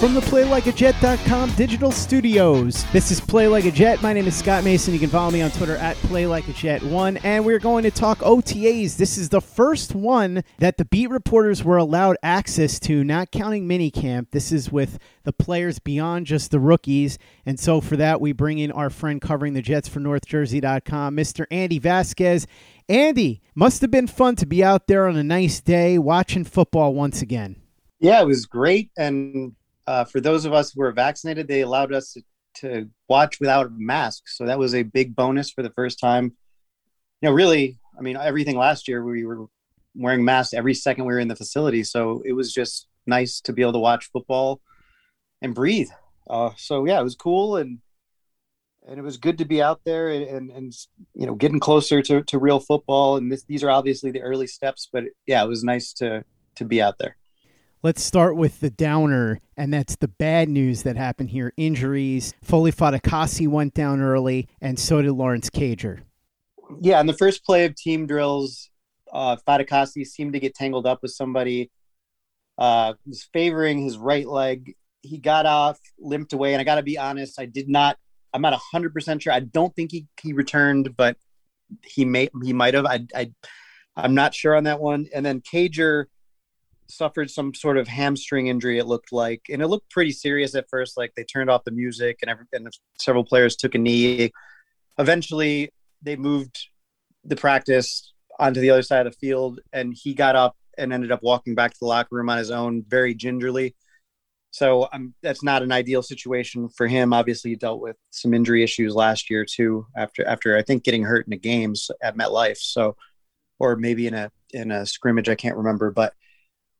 From the PlayLikeAJet.com digital studios, this is Play Like a Jet. My name is Scott Mason. You can follow me on Twitter at PlayLikeAJet1. And we're going to talk OTAs. This is the first one that the beat reporters were allowed access to, not counting minicamp. This is with the players beyond just the rookies. And so for that, we bring in our friend covering the Jets for NorthJersey.com, Mr. Andy Vasquez. Andy, must have been fun to be out there on a nice day watching football once again. Yeah, it was great. And uh, for those of us who were vaccinated, they allowed us to, to watch without masks. So that was a big bonus for the first time. You know, really, I mean, everything last year we were wearing masks every second we were in the facility. So it was just nice to be able to watch football and breathe. Uh, so yeah, it was cool and and it was good to be out there and and, and you know getting closer to, to real football. And this, these are obviously the early steps, but yeah, it was nice to to be out there. Let's start with the downer, and that's the bad news that happened here. Injuries. Foley Fatukasi went down early, and so did Lawrence Cager. Yeah, in the first play of team drills, uh, Fatukasi seemed to get tangled up with somebody. Uh, was favoring his right leg. He got off, limped away, and I got to be honest, I did not. I'm not hundred percent sure. I don't think he, he returned, but he may he might have. I, I I'm not sure on that one. And then Cager suffered some sort of hamstring injury. It looked like, and it looked pretty serious at first. Like they turned off the music, and, every, and several players took a knee. Eventually, they moved the practice onto the other side of the field, and he got up and ended up walking back to the locker room on his own, very gingerly. So um, that's not an ideal situation for him. Obviously, he dealt with some injury issues last year too. After after I think getting hurt in the games at MetLife, so or maybe in a in a scrimmage, I can't remember. But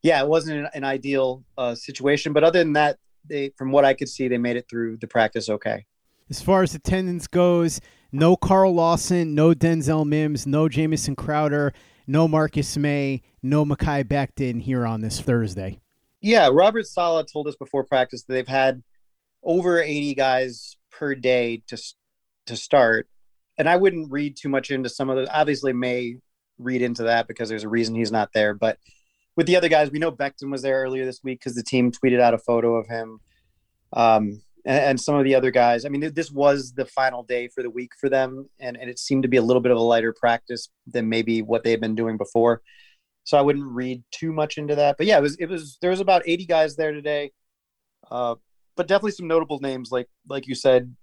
yeah, it wasn't an, an ideal uh, situation. But other than that, they from what I could see, they made it through the practice okay. As far as attendance goes, no Carl Lawson, no Denzel Mims, no Jamison Crowder, no Marcus Maye, no Mekhi Becton here on this Thursday. Yeah, Robert Saleh told us before practice that they've had over 80 guys per day to to start, and I wouldn't read too much into some of those. Obviously, Maye read into that because there's a reason he's not there. But with the other guys, we know Becton was there earlier this week because the team tweeted out a photo of him. Um, and, and, some of the other guys. I mean, this was the final day for the week for them, and, and it seemed to be a little bit of a lighter practice than maybe what they had been doing before. So I wouldn't read too much into that. But yeah, it was it was there was about 80 guys there today. Uh, but definitely some notable names like like you said,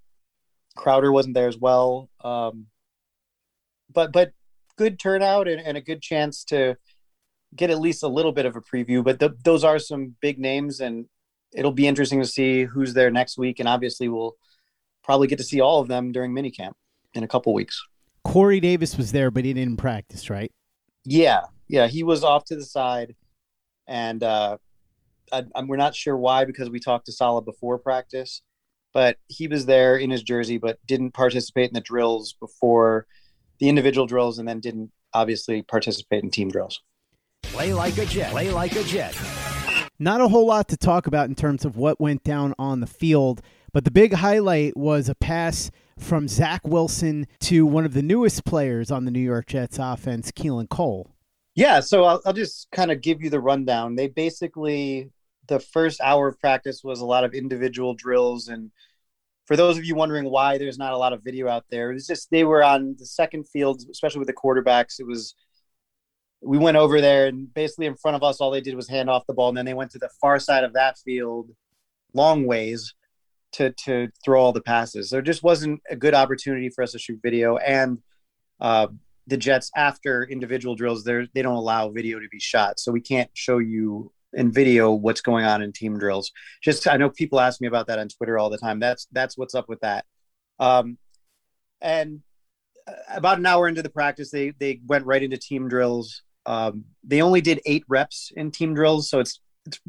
Crowder wasn't there as well. Um, but but good turnout and, and, a good chance to get at least a little bit of a preview. But th- those are some big names, and it'll be interesting to see who's there next week. And obviously, we'll probably get to see all of them during minicamp in a couple weeks. Corey Davis was there, but he didn't practice, right? Yeah, yeah, he was off to the side, and uh, I, we're not sure why because we talked to Saleh before practice, but he was there in his jersey, but didn't participate in the drills before the individual drills, and then didn't obviously participate in team drills. Play like a jet. Play like a jet. Not a whole lot to talk about in terms of what went down on the field, but the big highlight was a pass from Zach Wilson to one of the newest players on the New York Jets offense, Keelan Cole. Yeah, so I'll, I'll just kind of give you the rundown. They basically, the first hour of practice was a lot of individual drills. And for those of you wondering why there's not a lot of video out there, it was just they were on the second field, especially with the quarterbacks. It was, we went over there and basically in front of us, all they did was hand off the ball. And then they went to the far side of that field, long ways, to to throw all the passes. There just wasn't a good opportunity for us to shoot video, and uh, the Jets after individual drills, they they don't allow video to be shot, so we can't show you in video what's going on in team drills. Just I know people ask me about that on Twitter all the time. That's that's what's up with that. Um, and uh, about an hour into the practice, they they went right into team drills. Um, they only did eight reps in team drills, so it's it's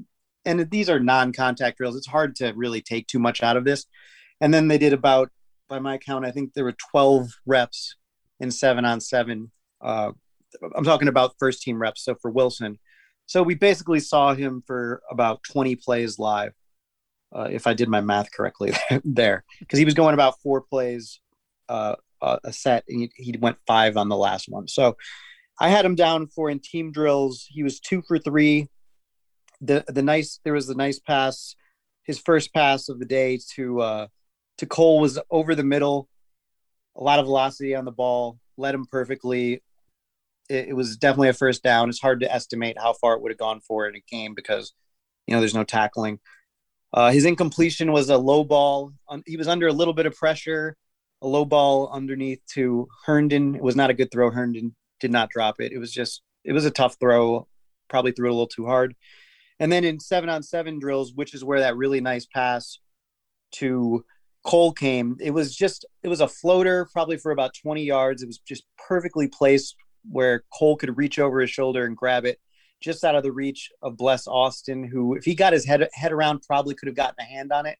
and these are non-contact drills. It's hard to really take too much out of this. And then they did about, by my count, I think there were 12 reps in seven on seven. Uh, I'm talking about first team reps. So for Wilson, so we basically saw him for about 20 plays live, uh, if I did my math correctly there, because he was going about four plays uh, a set, and he, he went five on the last one. So I had him down for in team drills. He was two for three the the nice there was the nice pass, his first pass of the day to uh, to Cole was over the middle, a lot of velocity on the ball, led him perfectly. It, it was definitely a first down. It's hard to estimate how far it would have gone for in a game because you know there's no tackling. Uh, his incompletion was a low ball. He was under a little bit of pressure. A low ball underneath to Herndon. It was not a good throw. Herndon did not drop it. It was just it was a tough throw. Probably threw it a little too hard. And then in seven on seven drills, which is where that really nice pass to Cole came, it was just it was a floater, probably for about 20 yards. It was just perfectly placed where Cole could reach over his shoulder and grab it just out of the reach of Bless Austin, who if he got his head head around, probably could have gotten a hand on it.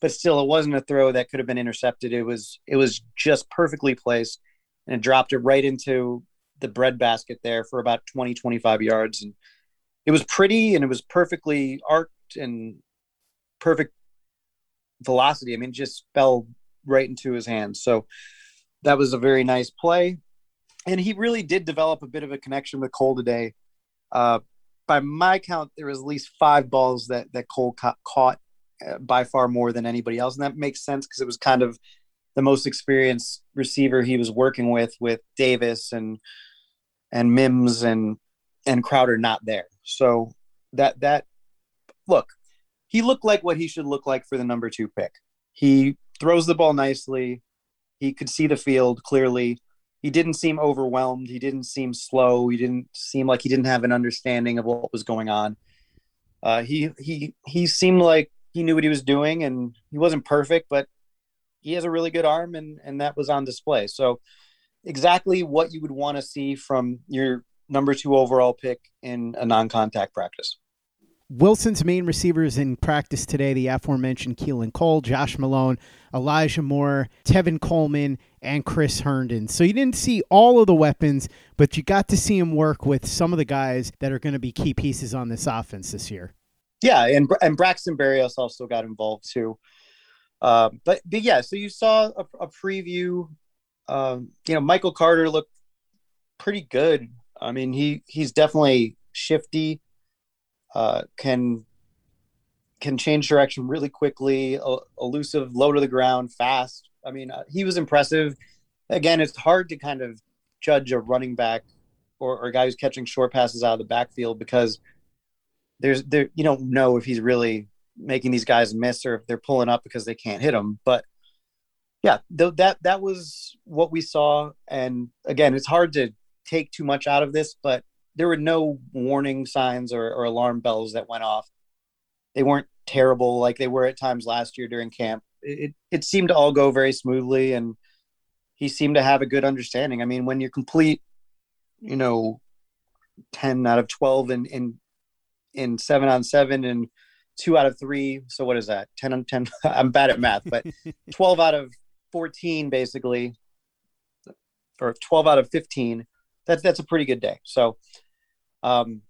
But still, it wasn't a throw that could have been intercepted. It was it was just perfectly placed and dropped it right into the bread basket there for about 20, 25 yards. And it was pretty and it was perfectly arced and perfect velocity. I mean, just fell right into his hands. So that was a very nice play. And he really did develop a bit of a connection with Cole today. Uh, by my count, there was at least five balls that that Cole ca- caught uh, by far more than anybody else, and that makes sense because it was kind of the most experienced receiver he was working with, with Davis and and Mims and and Crowder not there. So that that look, he looked like what he should look like for the number two pick. He throws the ball nicely. He could see the field clearly. He didn't seem overwhelmed. He didn't seem slow. He didn't seem like he didn't have an understanding of what was going on. Uh, he he he seemed like he knew what he was doing, and he wasn't perfect, but he has a really good arm, and and that was on display. So exactly what you would want to see from your number two overall pick in a non contact practice. Wilson's main receivers in practice today, the aforementioned Keelan Cole, Josh Malone, Elijah Moore, Tevin Coleman, and Chris Herndon. So you didn't see all of the weapons, but you got to see him work with some of the guys that are going to be key pieces on this offense this year. Yeah, and and Braxton Berrios also got involved too. Uh, but but yeah, so you saw a, a preview. Um, you know, Michael Carter looked pretty good I mean, he he's definitely shifty. Uh, can can change direction really quickly, uh, elusive, low to the ground, fast. I mean, uh, he was impressive. Again, it's hard to kind of judge a running back or, or a guy who's catching short passes out of the backfield because there's there you don't know if he's really making these guys miss or if they're pulling up because they can't hit him. But yeah, th- that that was what we saw. And again, it's hard to take too much out of this, but there were no warning signs or, or alarm bells that went off. They weren't terrible like they were at times last year during camp. It, it seemed to all go very smoothly, and he seemed to have a good understanding. I mean, when you complete, you know, ten out of twelve in in in seven on seven and two out of three. So what is that? Ten on ten. I'm bad at math, but twelve out of fourteen, basically, or twelve out of fifteen that's that's a pretty good day. So um,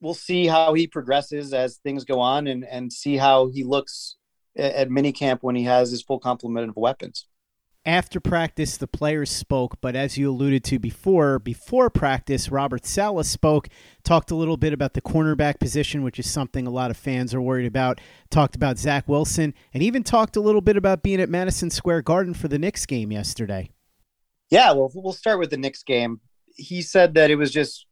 we'll see how he progresses as things go on and and see how he looks at, at minicamp when he has his full complement of weapons. After practice, the players spoke, but as you alluded to before, before practice, Robert Saleh spoke, talked a little bit about the cornerback position, which is something a lot of fans are worried about, talked about Zach Wilson, and even talked a little bit about being at Madison Square Garden for the Knicks game yesterday. Yeah, well, we'll start with the Knicks game. He said that it was just,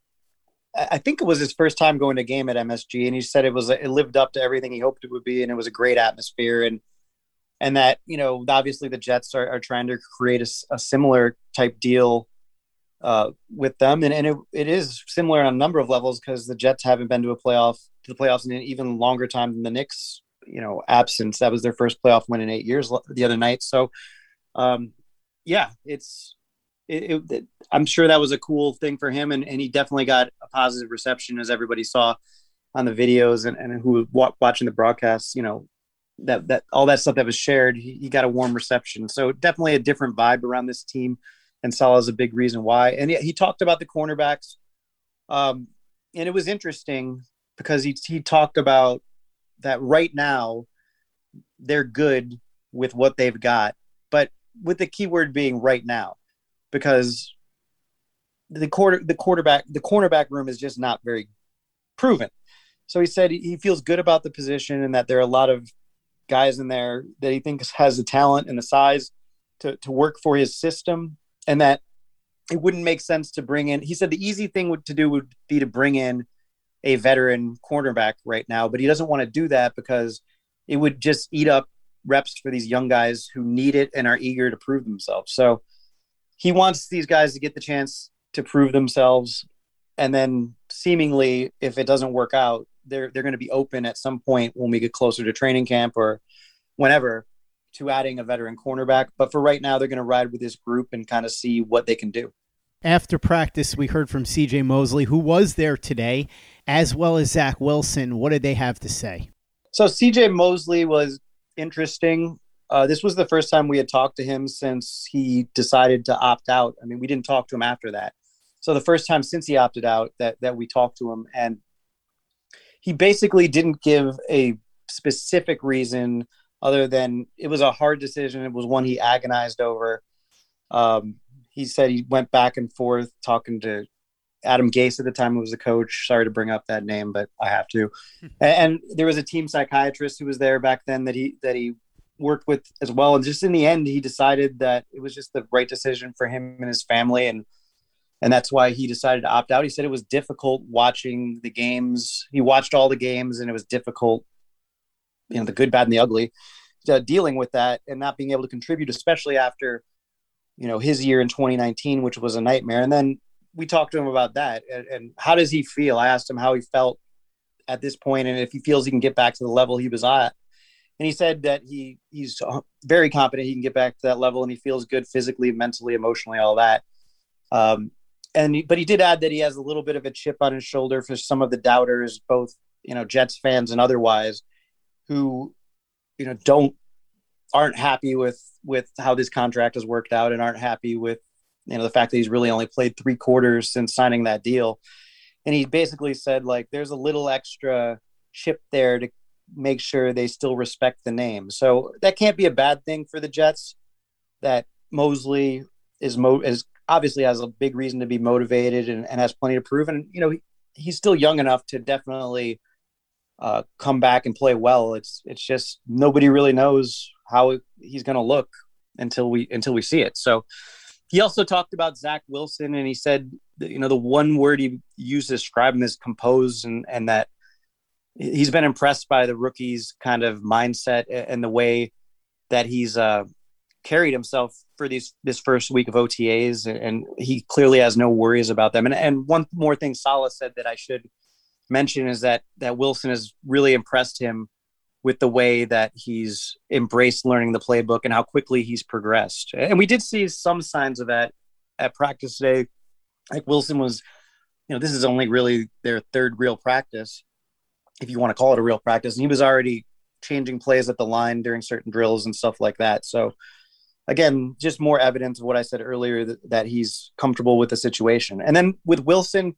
I think it was his first time going to game at MSG, and he said it was it lived up to everything he hoped it would be, and it was a great atmosphere. And and that you know obviously the Jets are, are trying to create a, a similar type deal uh, with them, and, and it, it is similar on a number of levels because the Jets haven't been to a playoff to the playoffs in an even longer time than the Knicks. You know, absence that was their first playoff win in eight years the other night. So, um, yeah, it's it, it, I'm sure that was a cool thing for him, and, and he definitely got a positive reception as everybody saw on the videos and, and who was watching the broadcasts. You know, that that all that stuff that was shared, he, he, got a warm reception. So definitely a different vibe around this team, and Saleh is a big reason why. And he, he talked about the cornerbacks, um, and it was interesting because he he talked about that right now they're good with what they've got, but with the keyword being right now, because the quarter the quarterback the cornerback room is just not very proven. So he said he feels good about the position and that there are a lot of guys in there that he thinks has the talent and the size to, to work for his system and that it wouldn't make sense to bring in he said the easy thing would, to do would be to bring in a veteran cornerback right now but he doesn't want to do that because it would just eat up reps for these young guys who need it and are eager to prove themselves. So he wants these guys to get the chance to prove themselves. And then seemingly if it doesn't work out they're they're going to be open at some point when we get closer to training camp or whenever to adding a veteran cornerback. But for right now, they're going to ride with this group and kind of see what they can do. After practice, we heard from CJ Mosley, who was there today, as well as Zach Wilson. What did they have to say? So CJ Mosley was interesting. Uh, this was the first time we had talked to him since he decided to opt out. I mean, we didn't talk to him after that. So the first time since he opted out that that we talked to him, and he basically didn't give a specific reason other than it was a hard decision. It was one he agonized over. Um, he said he went back and forth talking to Adam Gase at the time who was the coach. Sorry to bring up that name, but I have to. and there was a team psychiatrist who was there back then that he that he worked with as well. And just in the end, he decided that it was just the right decision for him and his family. And and that's why he decided to opt out. He said it was difficult watching the games. He watched all the games, and it was difficult, you know, the good, bad, and the ugly, uh, dealing with that and not being able to contribute, especially after, you know, his year in 2019, which was a nightmare. And then we talked to him about that and, and how does he feel? I asked him how he felt at this point and if he feels he can get back to the level he was at. And he said that he he's uh, very confident he can get back to that level and he feels good physically, mentally, emotionally, all that. Um, and but he did add that he has a little bit of a chip on his shoulder for some of the doubters, both you know Jets fans and otherwise, who you know don't aren't happy with with how this contract has worked out and aren't happy with you know the fact that he's really only played three quarters since signing that deal. And he basically said like there's a little extra chip there to make sure they still respect the name. So that can't be a bad thing for the Jets. That Mosley is mo is obviously has a big reason to be motivated and, and has plenty to prove. And you know, he, he's still young enough to definitely uh, come back and play well. It's it's just nobody really knows how he's going to look until we until we see it. So he also talked about Zach Wilson, and he said, that, you know, the one word he used to describe him is composed, and and that he's been impressed by the rookie's kind of mindset and the way that he's uh, carried himself for these this first week of OTAs, and, and he clearly has no worries about them. And and one more thing Saleh said that I should mention is that that Wilson has really impressed him with the way that he's embraced learning the playbook and how quickly he's progressed. And we did see some signs of that at practice today. Like Wilson was, you know, this is only really their third real practice, if you want to call it a real practice. And he was already changing plays at the line during certain drills and stuff like that. So again, just more evidence of what I said earlier that, that he's comfortable with the situation. And then with Wilson,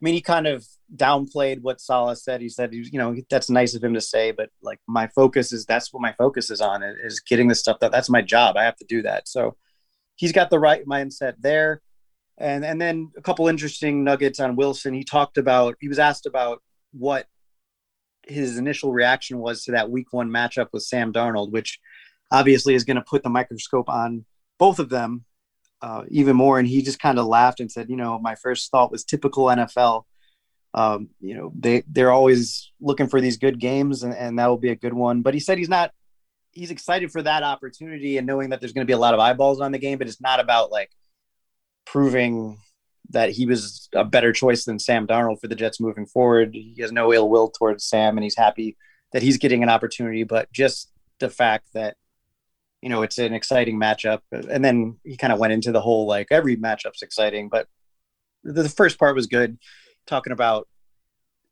I mean, he kind of downplayed what Saleh said. He said, you know, that's nice of him to say, but like my focus is that's what my focus is on is getting the stuff that that's my job. I have to do that. So he's got the right mindset there. And and then a couple interesting nuggets on Wilson. He talked about he was asked about what his initial reaction was to that week one matchup with Sam Darnold, which obviously is going to put the microscope on both of them uh, even more. And he just kind of laughed and said, you know, my first thought was typical NFL. Um, you know, they they're always looking for these good games, and, and that will be a good one. But he said he's not he's excited for that opportunity and knowing that there's going to be a lot of eyeballs on the game, but it's not about like proving that he was a better choice than Sam Darnold for the Jets moving forward. He has no ill will towards Sam and he's happy that he's getting an opportunity, but just the fact that you know it's an exciting matchup. And then he kind of went into the whole like every matchup's exciting but the first part was good talking about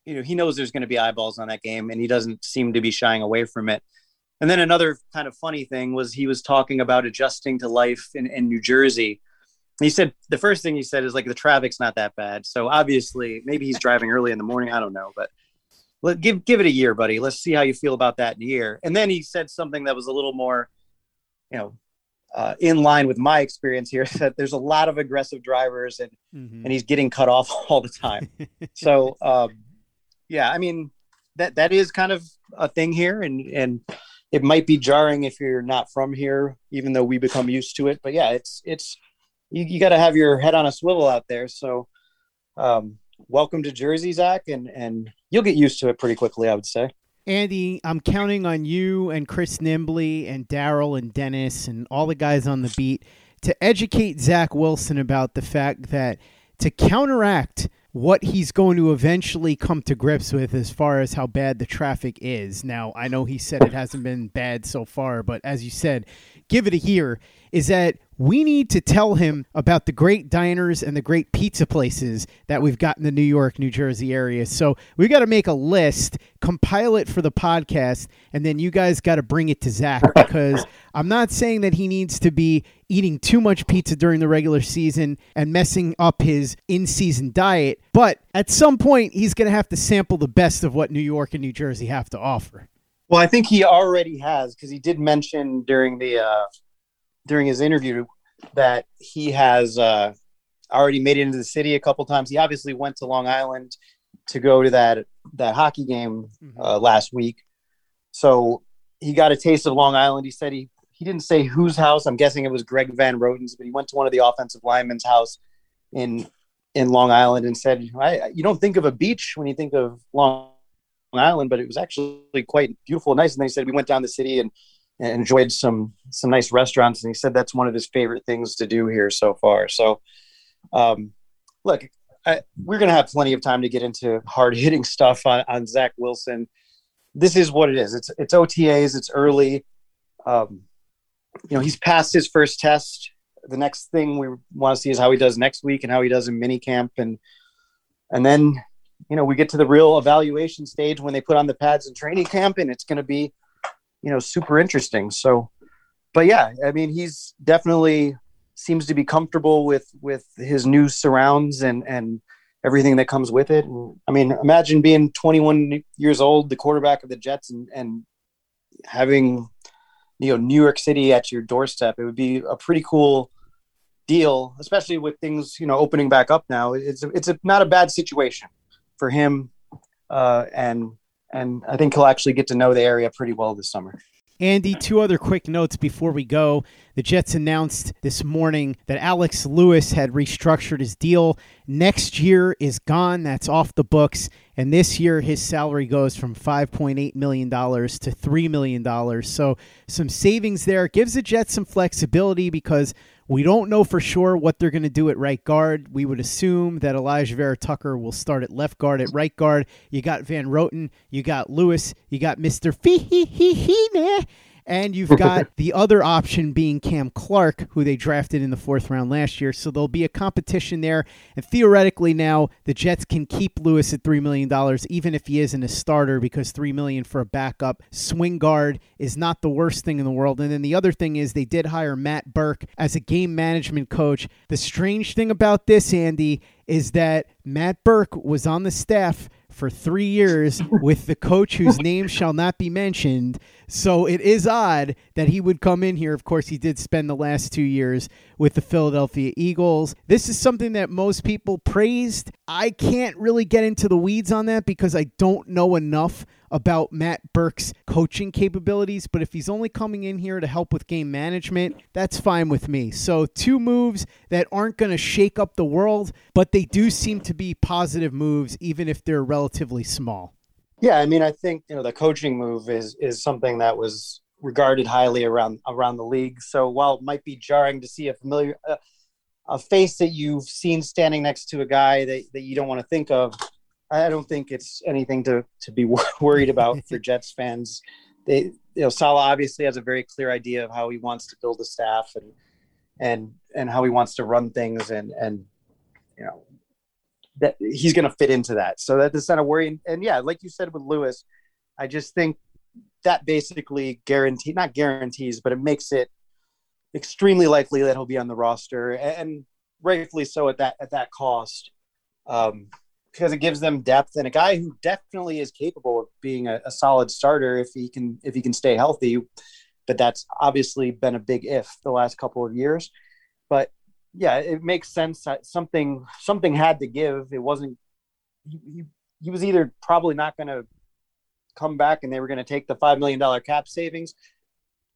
you know he knows there's going to be eyeballs on that game and he doesn't seem to be shying away from it. And then another kind of funny thing was he was talking about adjusting to life in, in new jersey. He said the first thing he said is like the traffic's not that bad. So obviously maybe he's driving early in the morning i don't know but let give give it a year buddy. Let's see how you feel about that in a year. And then he said something that was a little more you know uh, in line with my experience here that there's a lot of aggressive drivers and mm-hmm. and he's getting cut off all the time. so um, yeah, I mean that that is kind of a thing here, and and it might be jarring if you're not from here, even though we become used to it. But yeah, it's it's you, you got to have your head on a swivel out there. So um, welcome to Jersey, Zach, and and you'll get used to it pretty quickly, I would say. Andy, I'm counting on you and Chris Nimbley and Daryl and Dennis and all the guys on the beat to educate Zach Wilson about the fact that to counteract what he's going to eventually come to grips with as far as how bad the traffic is. Now, I know he said it hasn't been bad so far, but as you said, give it a year. Is that we need to tell him about the great diners and the great pizza places that we've got in the New York, New Jersey area. So we've got to make a list, compile it for the podcast, and then you guys got to bring it to Zach because I'm not saying that he needs to be eating too much pizza during the regular season and messing up his in season diet, but at some point he's going to have to sample the best of what New York and New Jersey have to offer. Well, I think he already has because he did mention during the uh, during his interview that he has uh, already made it into the city a couple times. He obviously went to Long Island to go to that that hockey game mm-hmm. uh, last week, so he got a taste of Long Island. He said he he didn't say whose house. I'm guessing it was Greg Van Roten's, but he went to one of the offensive linemen's house in in Long Island and said, "You don't think of a beach when you think of Long Island, but it was actually quite beautiful and nice." And then he said we went down the city and enjoyed some some nice restaurants. And he said that's one of his favorite things to do here so far. So um, look I, we're going to have plenty of time to get into hard hitting stuff on, on zach wilson. This is what it is. It's it's otas it's early. Um, you know he's passed his first test. The next thing we want to see is how he does next week and how he does in mini camp and and then you know we get to the real evaluation stage when they put on the pads in training camp and it's going to be you know super interesting. So, but yeah, I mean, he's definitely seems to be comfortable with with his new surrounds and and everything that comes with it. And, I mean, imagine being 21 years old, the quarterback of the Jets, and and having you know New York City at your doorstep. It would be a pretty cool deal, especially with things you know opening back up now. It's it's a, not a bad situation for him, uh, and and I think he'll actually get to know the area pretty well this summer. Andy, two other quick notes before we go. The Jets announced this morning that Alex Lewis had restructured his deal. Next year is gone, that's off the books. And this year, his salary goes from $5.8 million to $3 million. So, some savings there. gives the Jets some flexibility because we don't know for sure what they're going to do at right guard. We would assume that Alijah Vera-Tucker will start at left guard. At right guard, you got Van Roten, you got Lewis, you got Mister Fee and you've got the other option being Cam Clark, who they drafted in the fourth round last year. So there'll be a competition there. And theoretically, now the Jets can keep Lewis at $3 million, even if he isn't a starter, because 3 million for a backup swing guard is not the worst thing in the world. And then the other thing is they did hire Matt Burke as a game management coach. The strange thing about this, Andy, is that Matt Burke was on the staff for three years with the coach whose name shall not be mentioned. So it is odd that he would come in here. Of course, he did spend the last two years with the Philadelphia Eagles. This is something that most people praised. I can't really get into the weeds on that because I don't know enough about Matt Burke's coaching capabilities, but if he's only coming in here to help with game management, that's fine with me. So, two moves that aren't going to shake up the world, but they do seem to be positive moves, even if they're relatively small. Yeah, I mean, I think you know the coaching move is is something that was regarded highly around around the league. So while it might be jarring to see a familiar uh, a face that you've seen standing next to a guy that, that you don't want to think of, I don't think it's anything to to be worried about for Jets fans. They you know Saleh obviously has a very clear idea of how he wants to build a staff and and and how he wants to run things and and you know that he's going to fit into that. So that's not a worry. And, and yeah, like you said with Lewis, I just think that basically guarantee not guarantees, but it makes it extremely likely that he'll be on the roster, and rightfully so at that at that cost, um, because it gives them depth and a guy who definitely is capable of being a, a solid starter if he can if he can stay healthy. But that's obviously been a big if the last couple of years. But yeah, it makes sense that something something had to give. It wasn't he, he, he was either probably not going to come back and they were going to take the five million dollar cap savings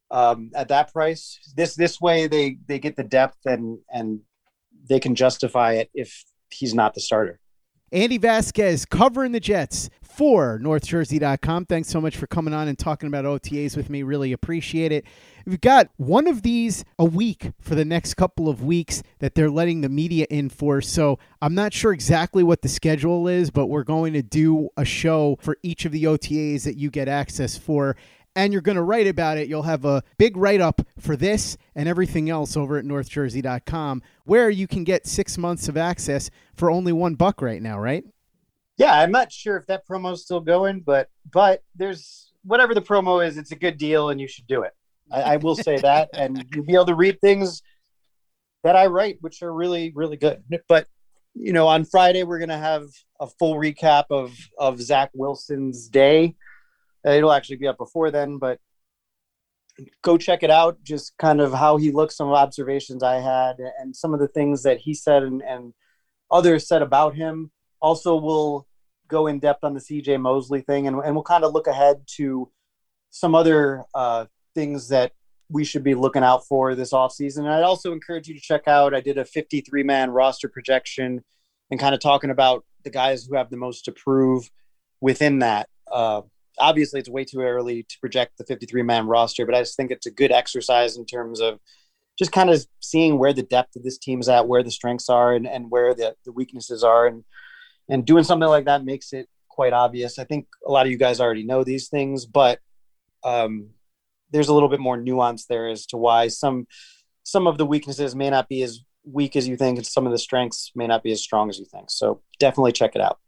um, at that price. This this way they they get the depth and and they can justify it if he's not the starter. Andy Vasquez covering the Jets for NorthJersey.com. Thanks so much for coming on and talking about OTAs with me. Really appreciate it. We've got one of these a week for the next couple of weeks that they're letting the media in for. So I'm not sure exactly what the schedule is, but we're going to do a show for each of the OTAs that you get access for and you're going to write about it, you'll have a big write up for this and everything else over at northjersey.com where you can get six months of access for only one buck right now, right? Yeah, I'm not sure if that promo is still going, but but there's whatever the promo is, it's a good deal and you should do it. I, I will say that, and you'll be able to read things that I write, which are really really good. But you know, on Friday we're gonna have a full recap of of Zach Wilson's day it'll actually be up before then, but go check it out. Just kind of how he looks, some observations I had, and some of the things that he said and, and others said about him. Also, we'll go in depth on the CJ Mosley thing, and, and we'll kind of look ahead to some other uh, things that we should be looking out for this offseason. And I'd also encourage you to check out, I did a 53 man roster projection and kind of talking about the guys who have the most to prove within that. Uh, obviously it's way too early to project the 53 man roster, but I just think it's a good exercise in terms of just kind of seeing where the depth of this team is at, where the strengths are, and, and where the, the weaknesses are. And, and doing something like that makes it quite obvious. I think a lot of you guys already know these things, but um, there's a little bit more nuance there as to why some some of the weaknesses may not be as weak as you think, and some of the strengths may not be as strong as you think. So definitely check it out.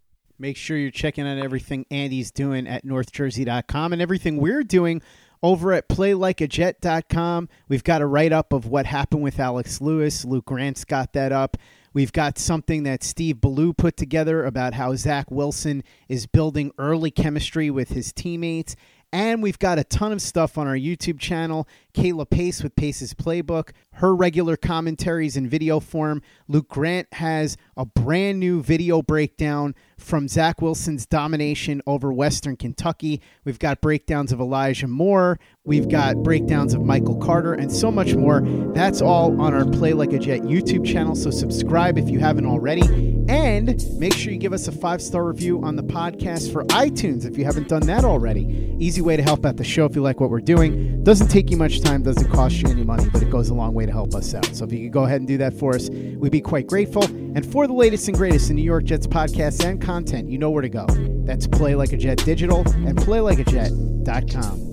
Make sure you're checking out everything Andy's doing at northjersey.com and everything we're doing over at playlikeajet.com. We've got a write up of what happened with Alex Lewis. Luke Grant's got that up. We've got something that Steve Ballou put together about how Zach Wilson is building early chemistry with his teammates. And we've got a ton of stuff on our YouTube channel. Kayla Pace with Pace's Playbook, her regular commentaries in video form. Luke Grant has a brand new video breakdown from Zach Wilson's domination over Western Kentucky. We've got breakdowns of Elijah Moore. We've got breakdowns of Michael Carter and so much more. That's all on our Play Like a Jet YouTube channel. So subscribe if you haven't already. And make sure you give us a five star review on the podcast for iTunes if you haven't done that already. Easy way to help out the show if you like what we're doing. Doesn't take you much time, doesn't cost you any money, but it goes a long way to help us out. So if you could go ahead and do that for us, we'd be quite grateful. And for the latest and greatest in New York Jets podcasts and content, you know where to go. That's Play Like a Jet Digital and PlayLikeAJet.com.